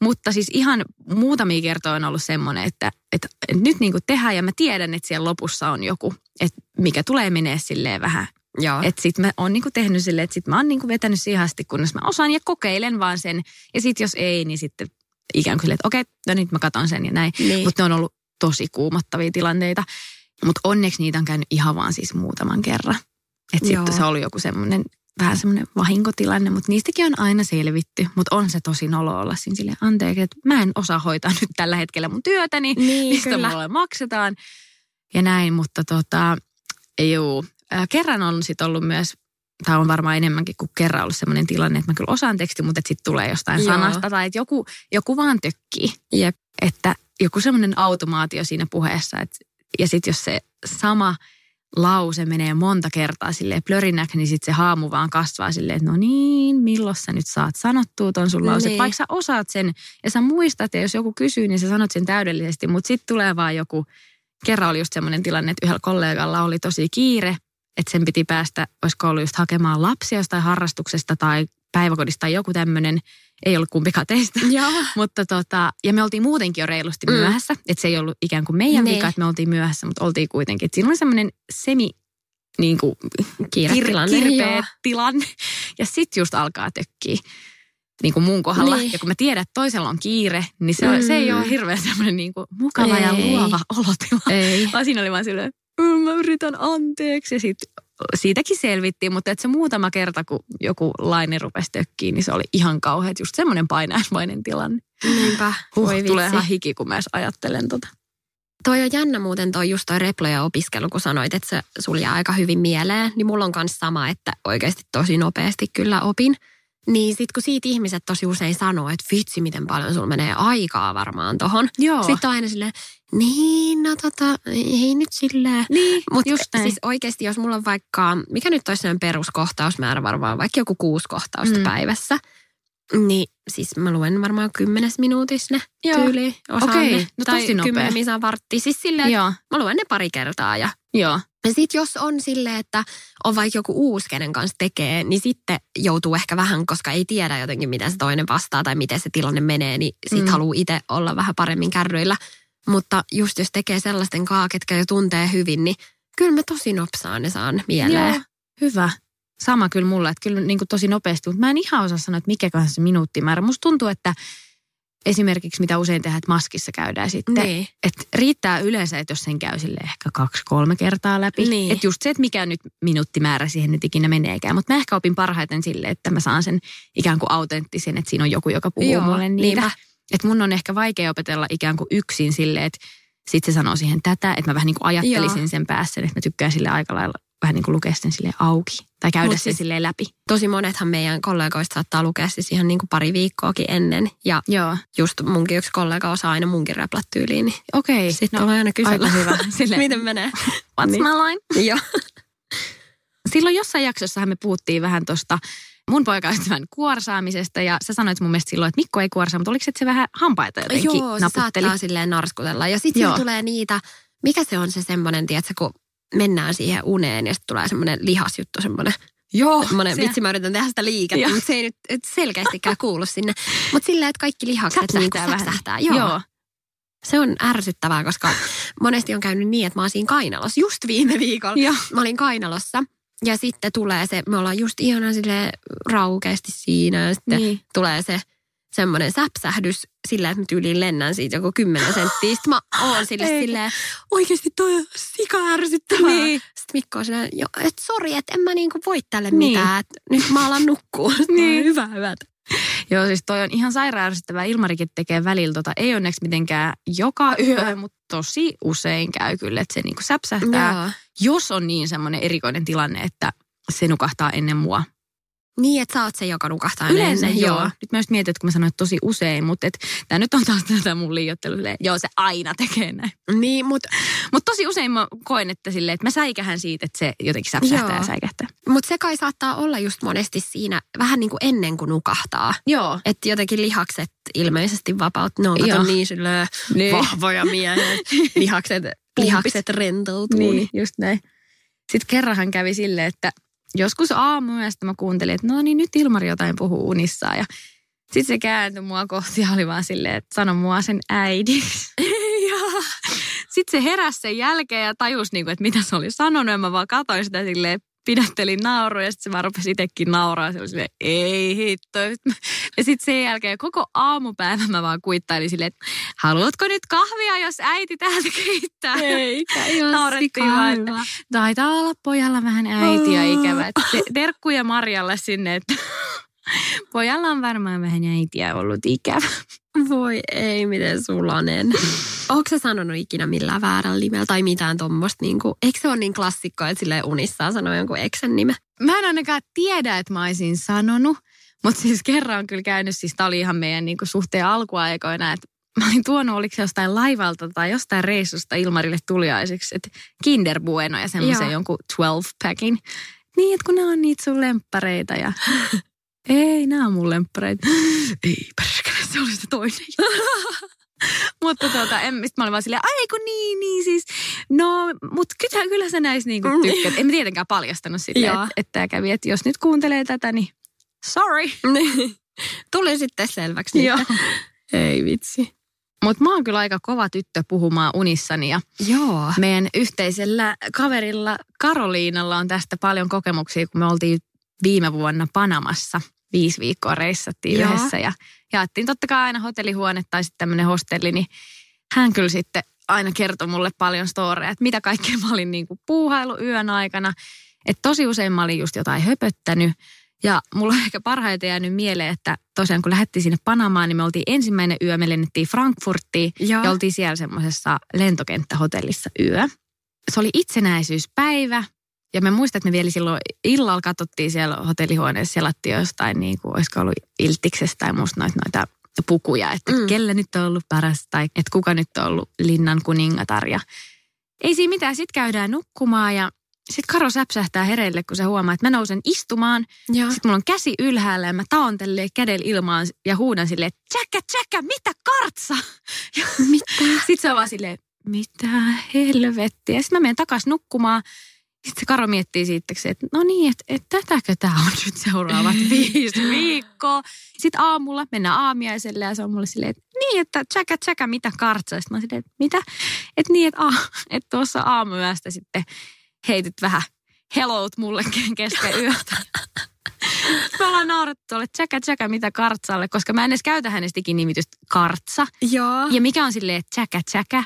Mutta siis ihan muutamia kertoja on ollut semmoinen, että, että, että nyt niin kuin tehdään ja mä tiedän, että siellä lopussa on joku, että mikä tulee menee silleen vähän. Että sit mä oon niinku tehnyt silleen, että sit mä oon niinku vetänyt siihen asti, kunnes mä osaan ja kokeilen vaan sen. Ja sit jos ei, niin sitten ikään kuin silleen, että okei, no nyt mä katon sen ja näin. Niin. Mutta ne on ollut tosi kuumottavia tilanteita. Mutta onneksi niitä on käynyt ihan vaan siis muutaman kerran. Että sitten se oli joku semmoinen, vähän semmoinen vahinkotilanne, mutta niistäkin on aina selvitty. Mutta on se tosi nolo olla siinä silleen, anteeksi, että mä en osaa hoitaa nyt tällä hetkellä mun työtäni, niin, mistä kyllä. mulle maksetaan ja näin. Mutta tota, juu, kerran on sitten ollut myös, tai on varmaan enemmänkin kuin kerran ollut semmoinen tilanne, että mä kyllä osaan teksti, mutta sitten tulee jostain Joo. sanasta tai että joku, joku vaan tökkii. Jep. Että joku semmoinen automaatio siinä puheessa, että, ja sitten jos se sama lause menee monta kertaa silleen plörinäksi, niin sitten se haamu vaan kasvaa silleen, että no niin, milloin sä nyt saat sanottua ton sun lause. Niin. Vaikka sä osaat sen ja sä muistat ja jos joku kysyy, niin sä sanot sen täydellisesti, mutta sitten tulee vaan joku, kerran oli just semmoinen tilanne, että yhdellä kollegalla oli tosi kiire, että sen piti päästä, olisiko ollut just hakemaan lapsia jostain harrastuksesta tai päiväkodista tai joku tämmöinen, ei ollut kumpikaan teistä. Joo. Mutta tota, ja me oltiin muutenkin jo reilusti Mm. myöhässä. Että se ei ollut ikään kuin meidän Niin. vika, että me oltiin myöhässä, mutta oltiin kuitenkin. Et siinä oli semmoinen semi niin kuin, Kiiretilanne, kir- kirpeä joo. tilanne. Ja sitten just alkaa tökkiä niin kuin mun kohdalla. Niin. Ja kun mä tiedän, että toisella on kiire, niin se, mm. se ei Mm. ole hirveän semmoinen niin kuin mukava ja Ei. luova olotila. Ei. Vaan siinä oli vaan silleen, "Mm, mä yritän anteeksi. Ja sitten siitäkin selvittiin, mutta että se muutama kerta, kun joku laine rupesi tökkiin, niin se oli ihan kauhean. Just semmoinen painaismainen tilanne. Niinpä. Huh, Voi tulee ihan hiki, kun mä edes ajattelen tota. Toi on jännä muuten toi just toi reploja opiskelu, kun sanoit, että se sulla jää aika hyvin mieleen. Niin mulla on myös sama, että oikeasti tosi nopeasti kyllä opin. Niin sit kun siitä ihmiset tosi usein sanoo, että vitsi miten paljon sulla menee aikaa varmaan tohon. Joo. Sitten on aina silleen, niin no tota, ei nyt silleen. niin, Mutta siis oikeasti, jos mulla on vaikka, mikä nyt olisi sellainen peruskohtausmäärä varmaan, vaikka joku kuusi kohtausta. Mm. päivässä, Niin, siis mä luen varmaan kymmenes minuutissa ne Joo. tyyliin. Osaan Okei, ne. no tai tosi nopea. kymmenen misaa vartti. Siis silleen, että Joo, mä luen ne pari kertaa ja joo. Ja sitten jos on silleen, että on vaikka joku uusi, kenen kanssa tekee, niin sitten joutuu ehkä vähän, koska ei tiedä jotenkin, miten se toinen vastaa tai miten se tilanne menee, niin sitten Mm. mm. haluaa itse olla vähän paremmin kärryillä. Mutta just jos tekee sellaisten kaa, ketkä jo tuntee hyvin, niin kyllä mä tosi nopsaan ne saan mieleen. Joo, hyvä. Sama kyllä mulle, että kyllä niin kuin tosi nopeasti, mutta mä en ihan osaa sanoa, että mikäköhän se minuuttimäärä. Musta tuntuu, että esimerkiksi mitä usein tehdään, että maskissa käydään sitten. Niin. Että riittää yleensä, että jos sen käy sille ehkä kaksi-kolme kertaa läpi. Niin. Että just se, että mikä nyt minuuttimäärä siihen nyt ikinä meneekään. Mutta mä ehkä opin parhaiten sille, että mä saan sen ikään kuin autenttisen, että siinä on joku, joka puhuu Joo, mulle niitä. niinpä. Että mun on ehkä vaikea opetella ikään kuin yksin sille, että sitten se sanoo siihen tätä, että mä vähän niin kuin ajattelisin Joo. sen päässä, että mä tykkään sille aika lailla vähän niin kuin lukea sen sille auki tai käydä Mut sen siis- silleen läpi. Tosi monethan meidän kollegoista saattaa lukea siis ihan niin kuin pari viikkoakin ennen. Ja Joo, just munkin yksi kollega osaa aina munkin räplät tyyliin, niin okei. sitten no, tulee aina kysellä. aika hyvä. Silleen, Miten menee? what's Niin. my line? Joo. Silloin jossain jaksossahan me puhuttiin vähän tuosta mun poikaystävän kuorsaamisesta ja sä sanoit mun mielestä silloin, että Mikko ei kuorsaa, mutta oliko se, että se vähän hampaita jotenkin Joo, se naputteli? saattaa silleen narskutella. Ja sitten tulee niitä, mikä se on se semmoinen, tiedätkö, kun mennään siihen uneen ja sitten tulee semmoinen lihasjuttu, semmoinen, Joo, semmoinen se- vitsi mä yritän tehdä sitä liikettä, Joo. mutta se ei nyt et selkeästikään kuulu sinne. Mutta silleen, että kaikki lihakset Säpsähtää niin vähän. säpsähtää. Joo. Joo. Se on ärsyttävää, koska monesti on käynyt niin, että mä oon siinä kainalossa. Just viime viikolla Joo. mä olin kainalossa. Ja sitten tulee se, me ollaan just ihana sille raukeasti siinä ja sitten Niin. tulee se semmoinen säpsähdys sillä, että mä tyyliin lennän siitä joku kymmenen senttiä. Sitten mä oon sille Ei. silleen, oikeasti toi on sika ärsyttävää. Niin. Sitten Mikko on silleen, jo, että sori, että en mä niinku voi tälle Niin. mitään. Että nyt mä alan nukkua. Niin. Hyvä, hyvä. Joo, siis toi on ihan sairaan ärsyttävää. Ilmarikin tekee välillä tota, ei onneksi mitenkään joka yö, mutta tosi usein käy kyllä, että se niinku säpsähtää. Joo. Jos on niin semmoinen erikoinen tilanne, että se nukahtaa ennen mua. Niin, että sä oot se, joka nukahtaa Yleensä ennen. joo. Nyt mä just mietin, että kun mä sanoin, että tosi usein, mutta tämä nyt on taas tätä mun liiottelu. Joo, se aina tekee näin. Niin, mutta Mutta tosi usein mä koen, että, silleen, että mä säikähän siitä, että se jotenkin säpsähtää Joo. ja säikähtää. mut se kai saattaa olla just monesti siinä vähän niin kuin ennen kuin nukahtaa. Joo. Että jotenkin lihakset ilmeisesti vapaut. Ne on kato Joo. niin silleen Niin. vahvoja miehiä. lihakset, lihakset rentoutuu. Niin, just näin. Sitten kerranhan kävi silleen, että joskus aamuyöstä mä kuuntelin, että no niin nyt Ilmari jotain puhuu unissaan ja sitten se kääntyi mua kohti ja oli vaan silleen, että sano mua sen äidiksi. ja sitten se heräsi sen jälkeen ja tajusi, niinku, että mitä se oli sanonut. Ja mä vaan katsoin sitä silleen, pidättelin naurua ja sitten se vaan rupesi itsekin nauraa. Se oli silleen, ei hitto. Ja sitten sen jälkeen koko aamupäivä mä vaan kuittailin silleen, että haluatko nyt kahvia, jos äiti täältä keittää? Eikä ihan Naurettiin vaan, että taitaa olla pojalla vähän äitiä ikävä. Että terkkuja Marjalle sinne, että pojalla on varmaan vähän äitiä ollut ikävä. Voi ei, miten sulanen. Onko sä sanonut ikinä millään väärällä nimellä tai mitään tuommoista? Niinku, eikö se ole niin klassikko, että sille unissaan sanoo jonkun eksän nime? Mä en ainakaan tiedä, että mä olisin sanonut, mutta siis kerran on kyllä käynyt, siis tää oli ihan meidän niinku suhteen alkuaikoina, että mä olin tuonut, oliko se jostain laivalta tai jostain reissusta Ilmarille tuliaiseksi, että Kinder Bueno ja semmoisen jonkun 12-packin. Niin, että kun nämä on niitä sun lemppareita ja ei, nämä on mun lemppareita. Ei perkele, se oli se toinen. mutta tuota, en, sit mä olin vaan silleen, ai kun niin, niin siis. No, mutta kyllä, kyllä sä näis niinku Mm. tykkäät. En mä tietenkään paljastanut silleen, että et tää kävi, että jos nyt kuuntelee tätä, niin sorry. Tuli sitten selväksi. Joo. Niitä. Ei vitsi. Mutta mä oon kyllä aika kova tyttö puhumaan unissani ja Joo. meidän yhteisellä kaverilla Karoliinalla on tästä paljon kokemuksia, kun me oltiin viime vuonna Panamassa. Viisi viikkoa reissattiin Joo. yhdessä ja jaettiin totta kai aina hotellihuone tai sitten tämmöinen hostelli, niin hän kyllä sitten aina kertoi mulle paljon storeja, että mitä kaikkea mä olin niin kuin puuhailu yön aikana. Että tosi usein mä olin just jotain höpöttänyt ja mulla on ehkä parhaiten jäänyt mieleen, että tosiaan kun lähdettiin sinne Panamaan, niin me oltiin ensimmäinen yö, me lennettiin Frankfurtiin Joo. ja oltiin siellä semmoisessa lentokenttähotellissa yö. Se oli itsenäisyyspäivä ja me muistan, että me vielä silloin illalla katsottiin siellä hotellihuoneessa, selattiin jostain, niin kuin, olisiko ollut Iltiksestä tai musta noita, noita pukuja, että Mm. kellä nyt on ollut paras tai että kuka nyt on ollut linnan kuningatar. Ja ei siinä mitään, sitten käydään nukkumaan ja sitten Karo säpsähtää hereille, kun se huomaa, että mä nousen istumaan. Sitten mulla on käsi ylhäällä ja mä taon kädellä ilmaan ja huudan silleen, että tsäkkä, tsäkkä, mitä kartsa? Ja Mitä? sitten se on vaan silleen, mitä helvettiä. Sitten mä menen takas nukkumaan. Sitten Karo miettii siitä, että no niin, että, että tätäkö tämä on nyt seuraavat viisi viikkoa. Sitten aamulla mennään aamiaiselle ja se on mulle silleen, että niin, että tsäkä, tsäkä, mitä kartsa? Sitten mä silleen, että mitä? Että niin, että, että tuossa aamuyöstä sitten heitit vähän hellout mulle kesken yötä. Sitten me ollaan naurettu tuolle tsäkä, tsäkä, mitä kartsalle, koska mä en edes käytä hänestä ikinä nimitystä kartsa. Joo. Ja mikä on silleen tsäkä, tsäkä.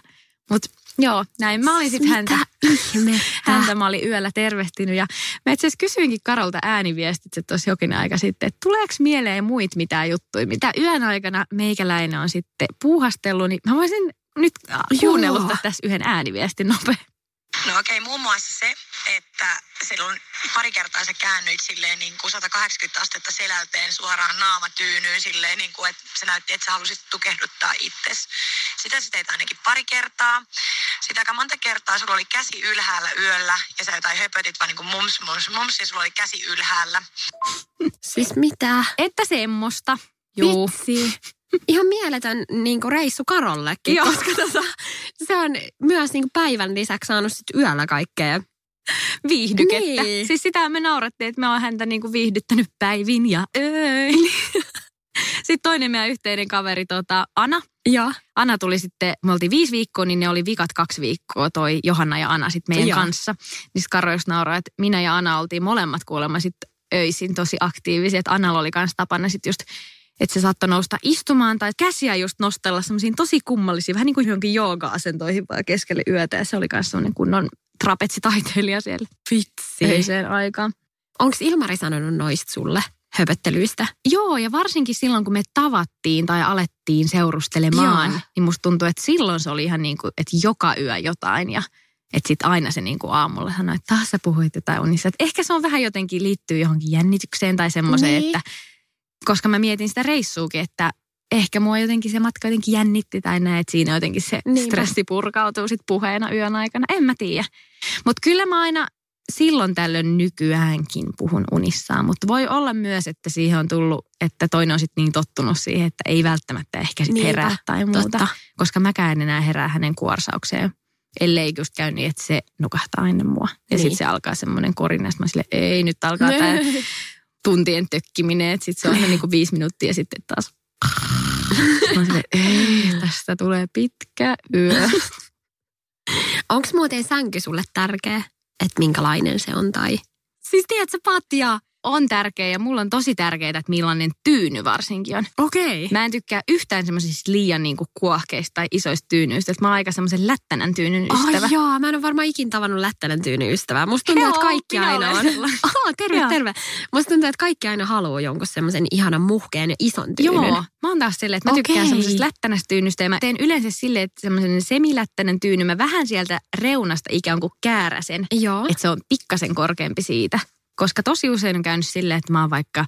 Mutta joo, näin mä olin sitten häntä, ihmettä? häntä mä olin yöllä tervehtinyt. Ja mä itse asiassa kysyinkin Karolta ääniviestitse tuossa jokin aika sitten, että tuleeko mieleen muit mitään juttuja, mitä yön aikana meikäläinen on sitten puuhastellut, niin mä voisin nyt kuunnella tässä yhden ääniviestin nopeasti. No okei, muun muassa se, että silloin pari kertaa sä käännyit silleen niin kuin 180 astetta selälteen suoraan naamatyynyyn silleen, niin kuin, että se näytti, että sä halusit tukehduttaa itses. Sitä sä teit ainakin pari kertaa. Sitä aika monta kertaa sulla oli käsi ylhäällä yöllä ja sä jotain höpötit vaan niin kuin mums, mums, mums ja sulla oli käsi ylhäällä. Siis mitä? Että semmoista. Juu. Vitsi. Ihan mieletön niin kuin reissu Karollekin, Joo. koska tota, se on myös niin kuin päivän lisäksi saanut sit yöllä kaikkea. viihdykettä. Niin. Siis sitä me naurattiin, että me oon häntä niinku viihdyttänyt päivin ja öin. sitten toinen meidän yhteinen kaveri, tota, Ana. Joo. Anna tuli sitten, me oltiin viisi viikkoa, niin ne oli vikat kaksi viikkoa, toi Johanna ja Ana sitten meidän Joo. kanssa. Niin Karo just nauraa, että minä ja Ana oltiin molemmat kuulemma sitten öisin tosi aktiivisia. Että Annalla oli kanssa tapana sitten just että se saattoi nousta istumaan tai käsiä just nostella semmoisiin tosi kummallisiin, vähän niin kuin johonkin jooga-asentoihin vaan keskelle yötä. Ja se oli myös semmoinen kunnon trapetsitaiteilija siellä Vitsi. öiseen aikaan. Onko Ilmari sanonut noista sulle höpöttelyistä? Joo, ja varsinkin silloin, kun me tavattiin tai alettiin seurustelemaan, Joo. niin musta tuntui, että silloin se oli ihan niin kuin, että joka yö jotain ja että sitten aina se niin kuin aamulla sanoi, että taas sä puhuit jotain unissa. Että ehkä se on vähän jotenkin liittyy johonkin jännitykseen tai semmoiseen, Niin. että koska mä mietin sitä reissuukin, että ehkä mua jotenkin se matka jotenkin jännitti tai näin, että siinä jotenkin se Niinpä. stressi purkautuu sitten puheena yön aikana. En mä tiedä. Mutta kyllä mä aina silloin tällöin nykyäänkin puhun unissaan, mutta voi olla myös, että siihen on tullut, että toinen on sitten niin tottunut siihen, että ei välttämättä ehkä Niinpä, herää tai muuta. totta. Koska mäkään en enää herää hänen kuorsaukseen. Ellei just käy niin, että se nukahtaa ennen mua. Ja Niin. sitten se alkaa semmoinen ja sit mä sille, ei nyt alkaa tämä tuntien tökkiminen, että sitten se on niin kuin viisi minuuttia ja sitten taas. Mä oon silleen, ei, tästä tulee pitkä yö. Onko muuten sänky sulle tärkeä, että minkälainen se on tai... Siis tiedätkö, patja on tärkeä ja mulla on tosi tärkeää, että millainen tyyny varsinkin on. Okei. Mä en tykkää yhtään semmoisista liian niin kuin kuohkeista tai isoista tyynyistä. Että mä oon aika semmoisen lättänän tyynyn ystävä. Ai joo, mä en ole varmaan ikin tavannut lättänän tyyny ystävää. Musta tuntuu, Joo, että kaikki minä aina on. Aha, terve, Joo. terve. Musta tuntuu, että kaikki aina haluaa jonkun semmoisen ihanan muhkeen ja ison tyynyn. Joo, mä oon taas silleen, että mä tykkään Okei. semmoisesta lättänästä tyynystä ja mä teen yleensä silleen, että semmoisen semilättänen tyyny, mä vähän sieltä reunasta ikään kuin kääräsen, Joo. että se on pikkasen korkeampi siitä. Koska tosi usein on käynyt silleen, että mä oon vaikka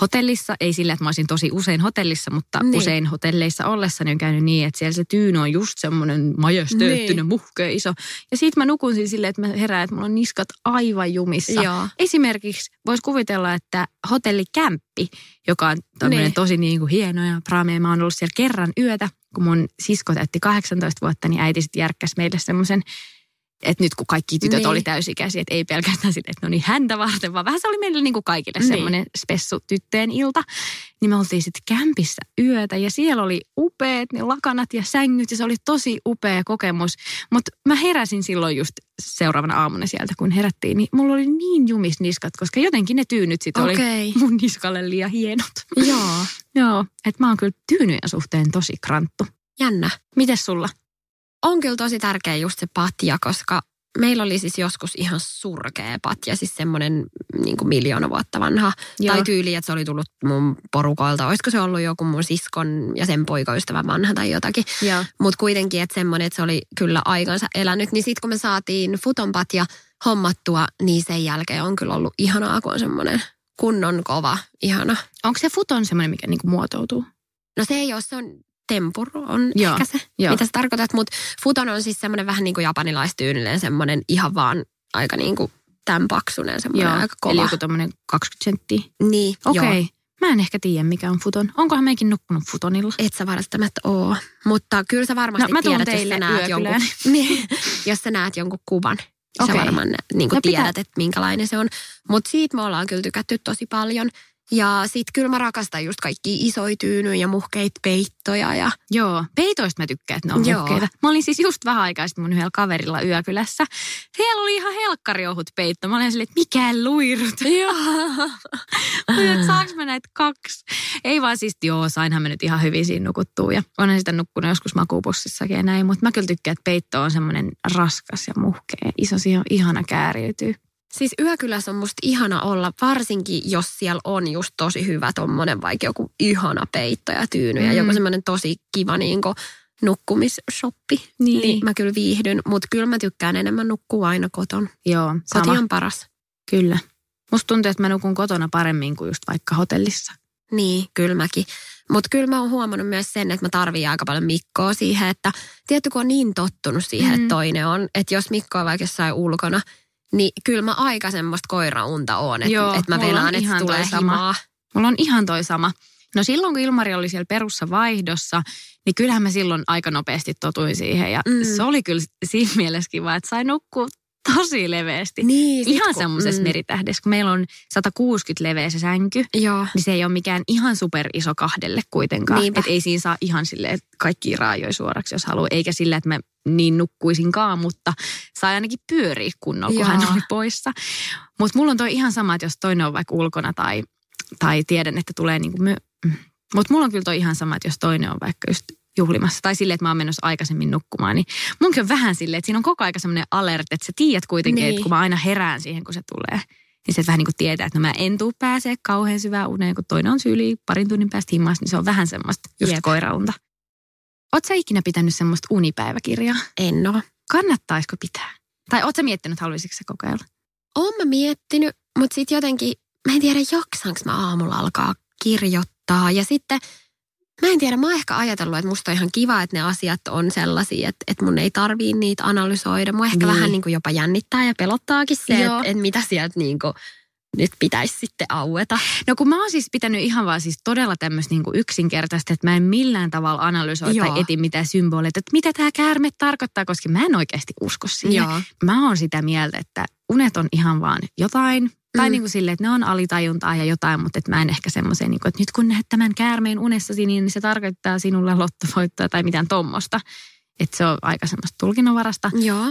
hotellissa, ei sillä, että mä olisin tosi usein hotellissa, mutta Niin. usein hotelleissa ollessa niin on käynyt niin, että siellä se tyyny on just semmoinen majestööttinen, Niin. muhkea iso. Ja siitä mä nukun siinä silleen, että mä herään, että mulla on niskat aivan jumissa. Joo. Esimerkiksi voisi kuvitella, että hotellikämppi, joka on tämmöinen Niin. tosi niin kuin hieno ja praamea. Mä oon ollut siellä kerran yötä, kun mun sisko täytti 18 vuotta, niin äiti sitten järkkäsi meille semmoisen, että nyt kun kaikki tytöt Niin. oli täysikäisiä, että ei pelkästään silleen, että no niin häntä varten, vaan vähän se oli meille niin kuin kaikille Niin. semmoinen spessu tyttöjen ilta. Niin me oltiin sitten kämpissä yötä ja siellä oli upeat ne lakanat ja sängyt ja se oli tosi upea kokemus. Mutta mä heräsin silloin just seuraavana aamuna sieltä, kun herättiin, niin mulla oli niin jumis niskat, koska jotenkin ne tyynyt sitten oli Okei. mun niskalle liian hienot. Joo. Joo, että mä oon kyllä tyynyjen suhteen tosi kranttu. Jännä. Mites sulla? On kyllä tosi tärkeä just se patja, koska meillä oli siis joskus ihan surkea patja, siis semmoinen niin kuin miljoona vuotta vanha. Joo. Tai tyyli, että se oli tullut mun porukoilta. Olisiko se ollut joku mun siskon ja sen poikaystävä vanha tai jotakin. Mutta kuitenkin, että semmoinen, että se oli kyllä aikansa elänyt. Niin sitten kun me saatiin futonpatja hommattua, niin sen jälkeen on kyllä ollut ihanaa, kun on semmoinen kunnon kova, ihana. Onko se futon semmoinen, mikä niinku muotoutuu? No se ei ole, se on tempur, on Joo, ehkä se, joo. mitä sä tarkoitat. Mutta futon on siis semmoinen vähän niin kuin japanilaistyynilleen semmoinen ihan vaan aika niin kuin tämän paksunen, semmoinen Joo, aika kova. eli joku tommonen 20 senttiä. Niin, Okei. joo. Okay. Mä en ehkä tiedä, mikä on futon. Onkohan meikin nukkunut futonilla? Et sä välttämättä oo. Mutta kyllä sä varmasti No, mä tiedät, jos sä, näet jonkun, niin, jos sä näet jonkun kuvan. Sä Okei. varmaan niin No pitää- tiedät, että minkälainen se on. Mutta siitä me ollaan kyllä tykätty tosi paljon. Ja sit kyllä mä rakastan just kaikki isoja tyynyjä ja muhkeita peittoja. Ja Joo, peitoista mä tykkään, että ne on Joo. muhkeita. Mä olin siis just vähän aikaa sitten mun yhdellä kaverilla yökylässä. Siellä oli ihan helkkariohut peitto. Mä olin silleen, että mikä luirut. Joo. Että saanko mä näitä kaksi? Ei vaan siis, joo, sainhan mä nyt ihan hyvin siinä nukuttua. Ja onhan sitä nukkunut joskus makuupussissakin ja näin. Mutta mä kyllä tykkään, että peitto on semmoinen raskas ja muhkea. Iso, siihen on ihana kääriytyy. Siis yökylässä on musta ihana olla, varsinkin jos siellä on just tosi hyvä tommonen vaikka joku ihana peitto ja tyyny ja Mm. joku semmoinen tosi kiva niinku nukkumishoppi. Niin. niin mä kyllä viihdyn, mutta kyllä mä tykkään enemmän nukkua aina koton. Joo, Koti sama. on paras. Kyllä. Musta tuntuu, että mä nukun kotona paremmin kuin just vaikka hotellissa. Niin, kyllä mäkin. Mutta kyllä mä oon huomannut myös sen, että mä tarvii aika paljon Mikkoa siihen, että tietty kun on niin tottunut siihen, Mm. että toinen on, että jos Mikko on vaikka jossain ulkona, niin kyllä mä aika semmoista koiraunta oon, että et mä venaan, että ihan tulee sama. himaa. Mulla on ihan toi sama. No silloin, kun Ilmari oli siellä perussa vaihdossa, niin kyllähän mä silloin aika nopeasti totuin siihen. Ja mm. se oli kyllä siinä mielessä kiva, että sai nukkua tosi leveästi. Niin, Ihan kun- semmoisessa mm. meritähdessä, kun meillä on 160 leveä se sänky, Joo. niin se ei ole mikään ihan super iso kahdelle kuitenkaan. Että ei siinä saa ihan silleen, että kaikki raajoja suoraksi, jos haluaa. Eikä sillä, että mä niin nukkuisinkaan, mutta sai ainakin pyöriä kunnolla, kun Joo. hän oli poissa. Mutta mulla on toi ihan sama, että jos toinen on vaikka ulkona tai, tai tiedän, että tulee niinku my... Mutta mulla on kyllä toi ihan sama, että jos toinen on vaikka just juhlimassa tai silleen, että mä oon menossa aikaisemmin nukkumaan, niin munkin on vähän silleen, että siinä on koko aika semmoinen alert, että sä tiedät kuitenkin, Niin. että kun mä aina herään siihen, kun se tulee, niin se vähän niin kuin tietää, että no mä en tuu pääsee kauhean syvään uneen, kun toinen on syli parin tunnin päästä himmassa, niin se on vähän semmoista just Jep. koiraunta. Oot sä ikinä pitänyt semmoista unipäiväkirjaa? En oo. Kannattaisiko pitää? Tai oot sä miettinyt, haluaisitko sä kokeilla? Oon mä miettinyt, mutta sitten jotenkin, mä en tiedä jaksaanko mä aamulla alkaa kirjoittaa. Ja sitten, mä en tiedä, mä oon ehkä ajatellut, että musta on ihan kiva, että ne asiat on sellaisia, että, että mun ei tarvii niitä analysoida. Mua ehkä Niin. vähän niin kuin jopa jännittää ja pelottaakin se, Joo. että, että mitä sieltä niin kuin nyt pitäisi sitten aueta. No kun mä oon siis pitänyt ihan vaan siis todella tämmöistä niinku yksinkertaista, että mä en millään tavalla analysoi Joo. tai eti mitään symboleita, että mitä tämä käärme tarkoittaa, koska mä en oikeasti usko siihen. Mä oon sitä mieltä, että unet on ihan vaan jotain, tai Mm. niin kuin silleen, että ne on alitajuntaa ja jotain, mutta että mä en ehkä semmoiseen, niin kuin, että nyt kun näet tämän käärmeen unessasi, niin se tarkoittaa sinulle lottovoittoa tai mitään tommosta. Että se on aika semmoista tulkinnanvarasta.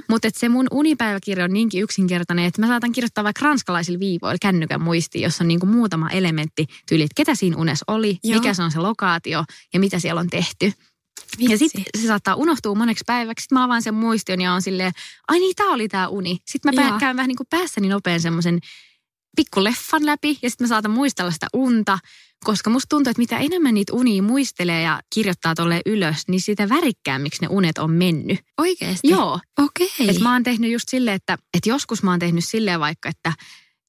Mutta se mun unipäiväkirja on niinkin yksinkertainen, että mä saatan kirjoittaa vaikka ranskalaisilla viivoilla kännykän muistiin, jossa on niinku muutama elementti tyyli, että ketä siinä unessa oli, Joo. mikä se on se lokaatio ja mitä siellä on tehty. Ja sitten se saattaa unohtua moneksi päiväksi. Sitten mä avaan sen muistion ja on silleen, ai niin, tää oli tää uni. Sitten mä pää, käyn vähän niin kuin päässäni nopean semmoisen pikkuleffan läpi ja sitten mä saatan muistella sitä unta. Koska musta tuntuu, että mitä enemmän niitä unia muistelee ja kirjoittaa tolle ylös, niin sitä värikkäämmiksi ne unet on mennyt. Oikeesti? Joo, Okei. et mä oon tehnyt just silleen, että, että joskus mä oon tehnyt silleen vaikka, että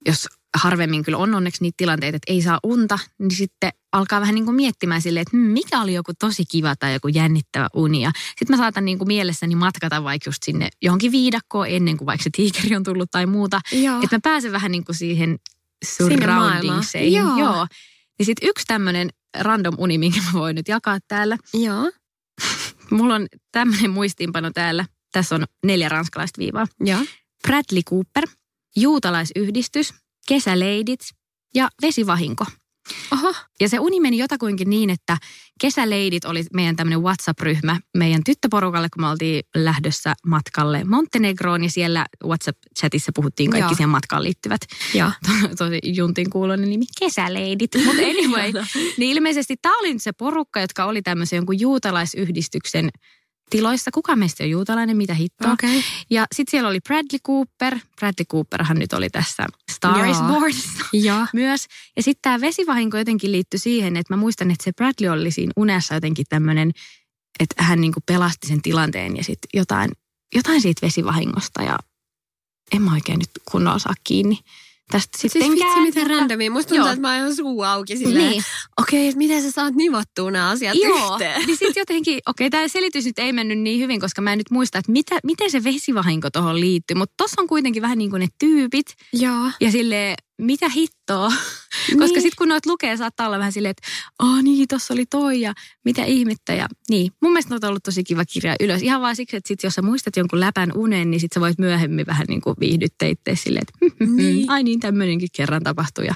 jos harvemmin kyllä on onneksi niitä tilanteita, että ei saa unta, niin sitten alkaa vähän niin kuin miettimään silleen, että hmm, mikä oli joku tosi kiva tai joku jännittävä uni. Ja sitten mä saatan niin kuin mielessäni matkata vaikka just sinne johonkin viidakkoon ennen kuin vaikka se tiikeri on tullut tai muuta. Että mä pääsen vähän niin kuin siihen surroundingseihin. Joo. Joo. Niin sitten yksi tämmöinen random uni, minkä mä voin nyt jakaa täällä. Joo. Mulla on tämmöinen muistiinpano täällä. Tässä on neljä ranskalaista viivaa. Joo. Bradley Cooper, juutalaisyhdistys, kesäleidit ja vesivahinko. Oho. Ja se uni meni jotakuinkin niin, että kesäleidit oli meidän tämmöinen WhatsApp-ryhmä meidän tyttöporukalle, kun me oltiin lähdössä matkalle Montenegroon ja siellä WhatsApp-chatissa puhuttiin kaikki Joo. siihen matkaan liittyvät Joo. tosi juntin kuuloinen nimi, kesäleidit. Mutta anyway, niin ilmeisesti tämä oli nyt se porukka, jotka oli tämmöisen jonkun juutalaisyhdistyksen tiloissa. Kuka meistä on juutalainen, mitä hittoa. Okay. Ja sitten siellä oli Bradley Cooper. Bradley Cooperhan nyt oli tässä Star is. Bornissa myös. Ja sitten tämä vesivahinko jotenkin liittyi siihen, että mä muistan, että se Bradley oli siinä unessa jotenkin tämmöinen, että hän niinku pelasti sen tilanteen ja sitten jotain, jotain siitä vesivahingosta ja en mä oikein nyt kunnolla saa kiinni. Tästä Siis sitten vitsi, miten käännettä. randomia. Musta tuntuu, että mä oon ihan suu auki silleen, Niin. okei, okay, miten sä saat nivattua nämä asiat Joo, yhteen? niin sitten jotenkin, okei, tämä selitys nyt ei mennyt niin hyvin, koska mä en nyt muista, että mitä, miten se vesivahinko tuohon liittyy. Mutta tuossa on kuitenkin vähän niin kuin ne tyypit Joo. ja sille mitä hittoa. Koska Niin. sitten kun noit lukee, saattaa olla vähän silleen, että aah niin, tossa oli toi ja mitä ihmettä. Ja niin, mun mielestä on ollut tosi kiva kirja ylös. Ihan vaan siksi, että sit jos sä muistat jonkun läpän unen, niin sit sä voit myöhemmin vähän niin kuin viihdyttää itse silleen, että Niin. ai niin, tämmöinenkin kerran tapahtui. Ja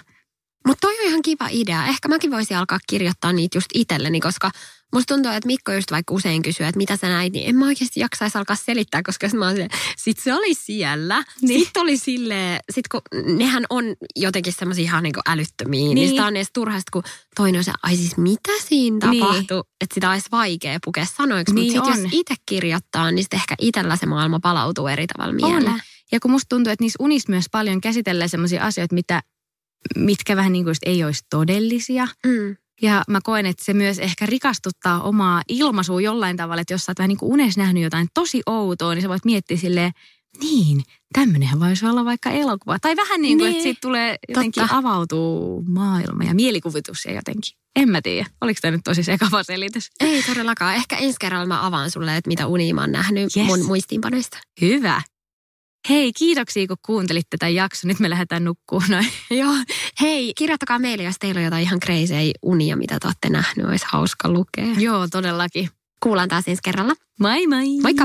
Mutta toi on ihan kiva idea. Ehkä mäkin voisin alkaa kirjoittaa niitä just itselleni, koska musta tuntuu, että Mikko just vaikka usein kysyy, että mitä sä näit, niin en mä oikeasti jaksaisi alkaa selittää, koska mä silleen, sit se oli siellä. Niin. Niin. Sitten oli silleen, sit kun nehän on jotenkin semmoisia ihan niinku älyttömiä, niin. Niin. niin sitä on edes turhasta, kun toinen on se, ai siis mitä siinä Niin. tapahtui, että sitä olisi vaikea pukea sanoiksi. Niin Mutta on. jos itse kirjoittaa, niin sitten ehkä itsellä se maailma palautuu eri tavalla On. mieleen. Ja kun musta tuntuu, että niissä unissa myös paljon käsitellään sellaisia asioita, mitä, mitkä vähän niin kuin ei olisi todellisia. Mm. Ja mä koen, että se myös ehkä rikastuttaa omaa ilmaisua jollain tavalla, että jos sä oot vähän niin kuin unessa nähnyt jotain tosi outoa, niin sä voit miettiä silleen, niin, tämmöinenhän voisi olla vaikka elokuva. Tai vähän niin kuin, Niin, että siitä tulee jotenkin totta. avautuu maailma ja mielikuvitus ja jotenkin. En mä tiedä, oliko tämä nyt tosi sekava selitys? Ei todellakaan. Ehkä ensi kerralla mä avaan sulle, että mitä unia mä oon nähnyt yes. mun muistiinpanoista. Hyvä. Hei, kiitoksia kun kuuntelit tätä jaksoa. Nyt me lähdetään nukkuun noin. Joo. Hei, kirjoittakaa meille, jos teillä on jotain ihan crazy unia, mitä te olette nähnyt. Olisi hauska lukea. Joo, todellakin. Kuullaan taas ensi kerralla. Moi moi! Moikka!